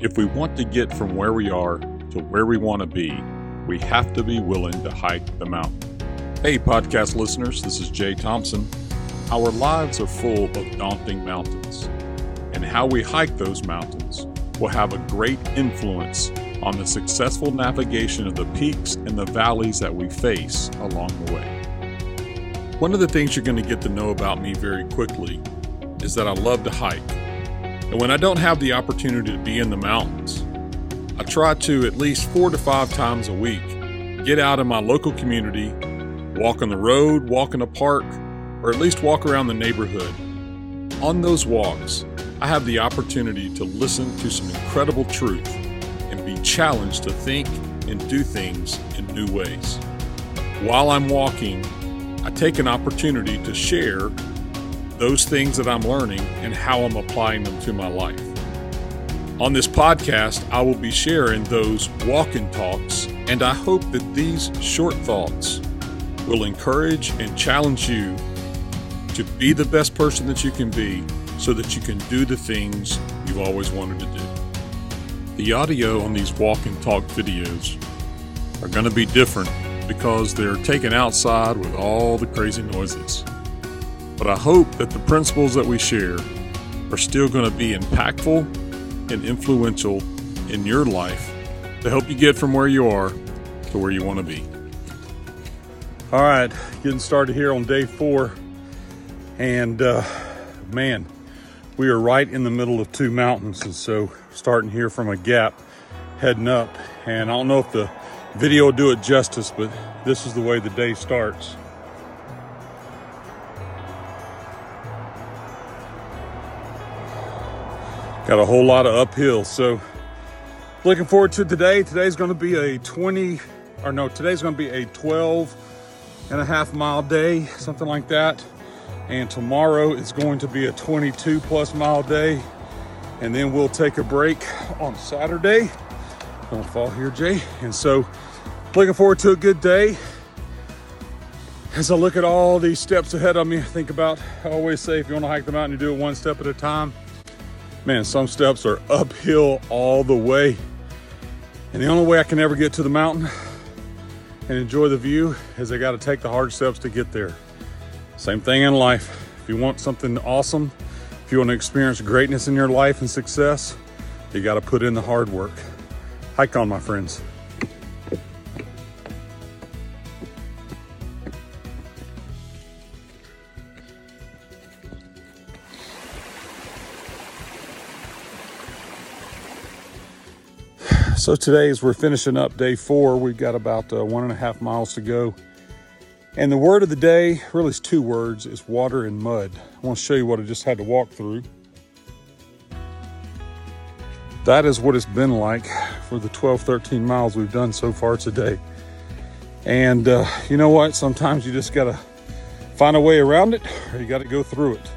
If we want to get from where we are to where we want to be, we have to be willing to hike the mountain. Hey, podcast listeners, this is Jay Thompson. Our lives are full of daunting mountains, and how we hike those mountains will have a great influence on the successful navigation of the peaks and the valleys that we face along the way. One of the things you're going to get to know about me very quickly is that I love to hike. And when I don't have the opportunity to be in the mountains, I try to at least four to five times a week get out in my local community, walk on the road, walk in a park, or at least walk around the neighborhood. On those walks, I have the opportunity to listen to some incredible truth and be challenged to think and do things in new ways. While I'm walking, I take an opportunity to share those things that I'm learning and how I'm applying them to my life. On this podcast, I will be sharing those walk and talks, and I hope that these short thoughts will encourage and challenge you to be the best person that you can be so that you can do the things you've always wanted to do. The audio on these walk and talk videos are going to be different because they're taken outside with all the crazy noises. But I hope that the principles that we share are still going to be impactful and influential in your life to help you get from where you are to where you want to be. All right, getting started here on day four. And uh, man, we are right in the middle of two mountains. And so, starting here from a gap, heading up. And I don't know if the video will do it justice, but this is the way the day starts. Got a whole lot of uphill. So, looking forward to today. Today's going to be a 20, or no, today's going to be a 12 and a half mile day, something like that. And tomorrow is going to be a 22 plus mile day. And then we'll take a break on Saturday. Don't fall here, Jay. And so, looking forward to a good day. As I look at all these steps ahead of me, think about, I always say, if you want to hike the mountain, you do it one step at a time. Man, some steps are uphill all the way. And the only way I can ever get to the mountain and enjoy the view is I got to take the hard steps to get there. Same thing in life. If you want something awesome, if you want to experience greatness in your life and success, you got to put in the hard work. Hike on, my friends. So today, as we're finishing up day four, we've got about uh, one and a half miles to go. And the word of the day really is two words is water and mud. I want to show you what I just had to walk through. That is what it's been like for the 12, 13 miles we've done so far today. And uh, you know what? Sometimes you just got to find a way around it or you got to go through it.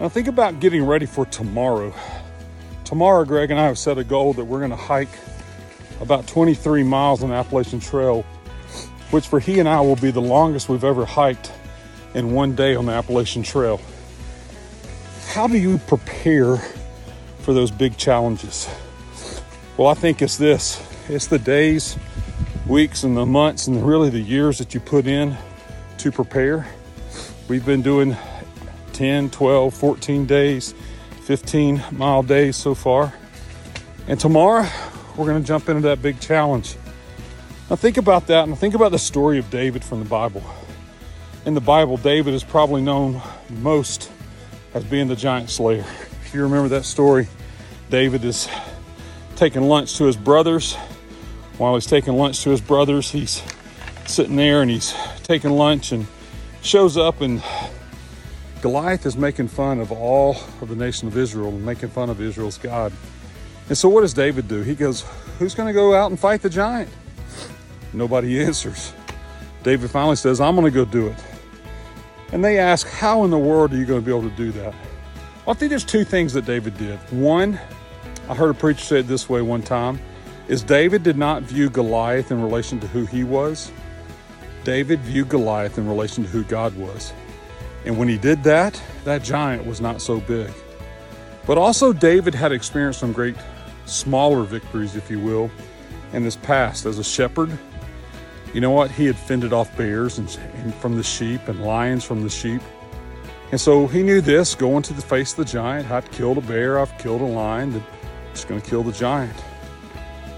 Now, think about getting ready for tomorrow. Tomorrow, Greg and I have set a goal that we're going to hike about 23 miles on the Appalachian Trail, which for he and I will be the longest we've ever hiked in one day on the Appalachian Trail. How do you prepare for those big challenges? Well, I think it's this it's the days, weeks, and the months, and really the years that you put in to prepare. We've been doing 10, 12, 14 days 15 mile days so far. And tomorrow, we're going to jump into that big challenge. Now, think about that and think about the story of David from the Bible. In the Bible, David is probably known most as being the giant slayer. If you remember that story, David is taking lunch to his brothers. While he's taking lunch to his brothers, he's sitting there and he's taking lunch and shows up and Goliath is making fun of all of the nation of Israel and making fun of Israel's God. And so, what does David do? He goes, Who's going to go out and fight the giant? Nobody answers. David finally says, I'm going to go do it. And they ask, How in the world are you going to be able to do that? Well, I think there's two things that David did. One, I heard a preacher say it this way one time is David did not view Goliath in relation to who he was. David viewed Goliath in relation to who God was. And when he did that, that giant was not so big. But also, David had experienced some great smaller victories, if you will, in his past as a shepherd. You know what? He had fended off bears and, and from the sheep and lions from the sheep. And so he knew this going to the face of the giant. I've killed a bear, I've killed a lion, I'm just going to kill the giant.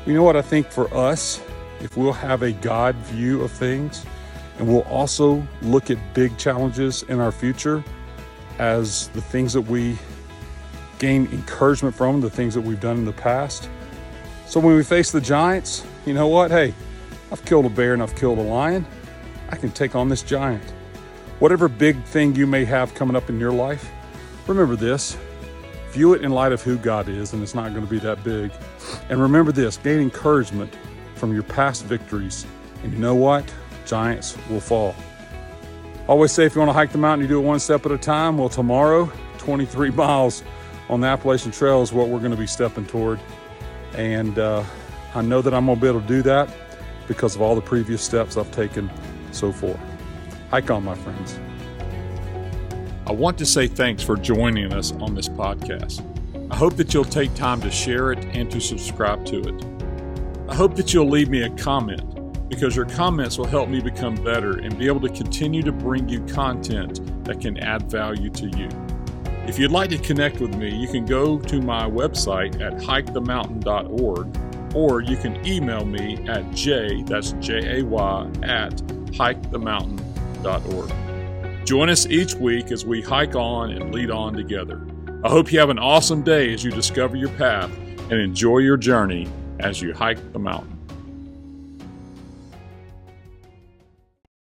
You know what I think for us, if we'll have a God view of things and we'll also look at big challenges in our future as the things that we gain encouragement from, the things that we've done in the past. So when we face the giants, you know what? Hey, I've killed a bear and I've killed a lion. I can take on this giant. Whatever big thing you may have coming up in your life, remember this. View it in light of who God is, and it's not going to be that big. And remember this gain encouragement from your past victories. And you know what? Giants will fall. Always say if you want to hike the mountain, you do it one step at a time. Well, tomorrow, 23 miles on the Appalachian Trail is what we're going to be stepping toward. And uh, I know that I'm going to be able to do that because of all the previous steps I've taken so far. Hike on, my friends. I want to say thanks for joining us on this podcast. I hope that you'll take time to share it and to subscribe to it. I hope that you'll leave me a comment because your comments will help me become better and be able to continue to bring you content that can add value to you. If you'd like to connect with me, you can go to my website at hikethemountain.org or you can email me at j, that's J-A-Y, at hikethemountain.org. Join us each week as we hike on and lead on together. I hope you have an awesome day as you discover your path and enjoy your journey as you hike the mountain.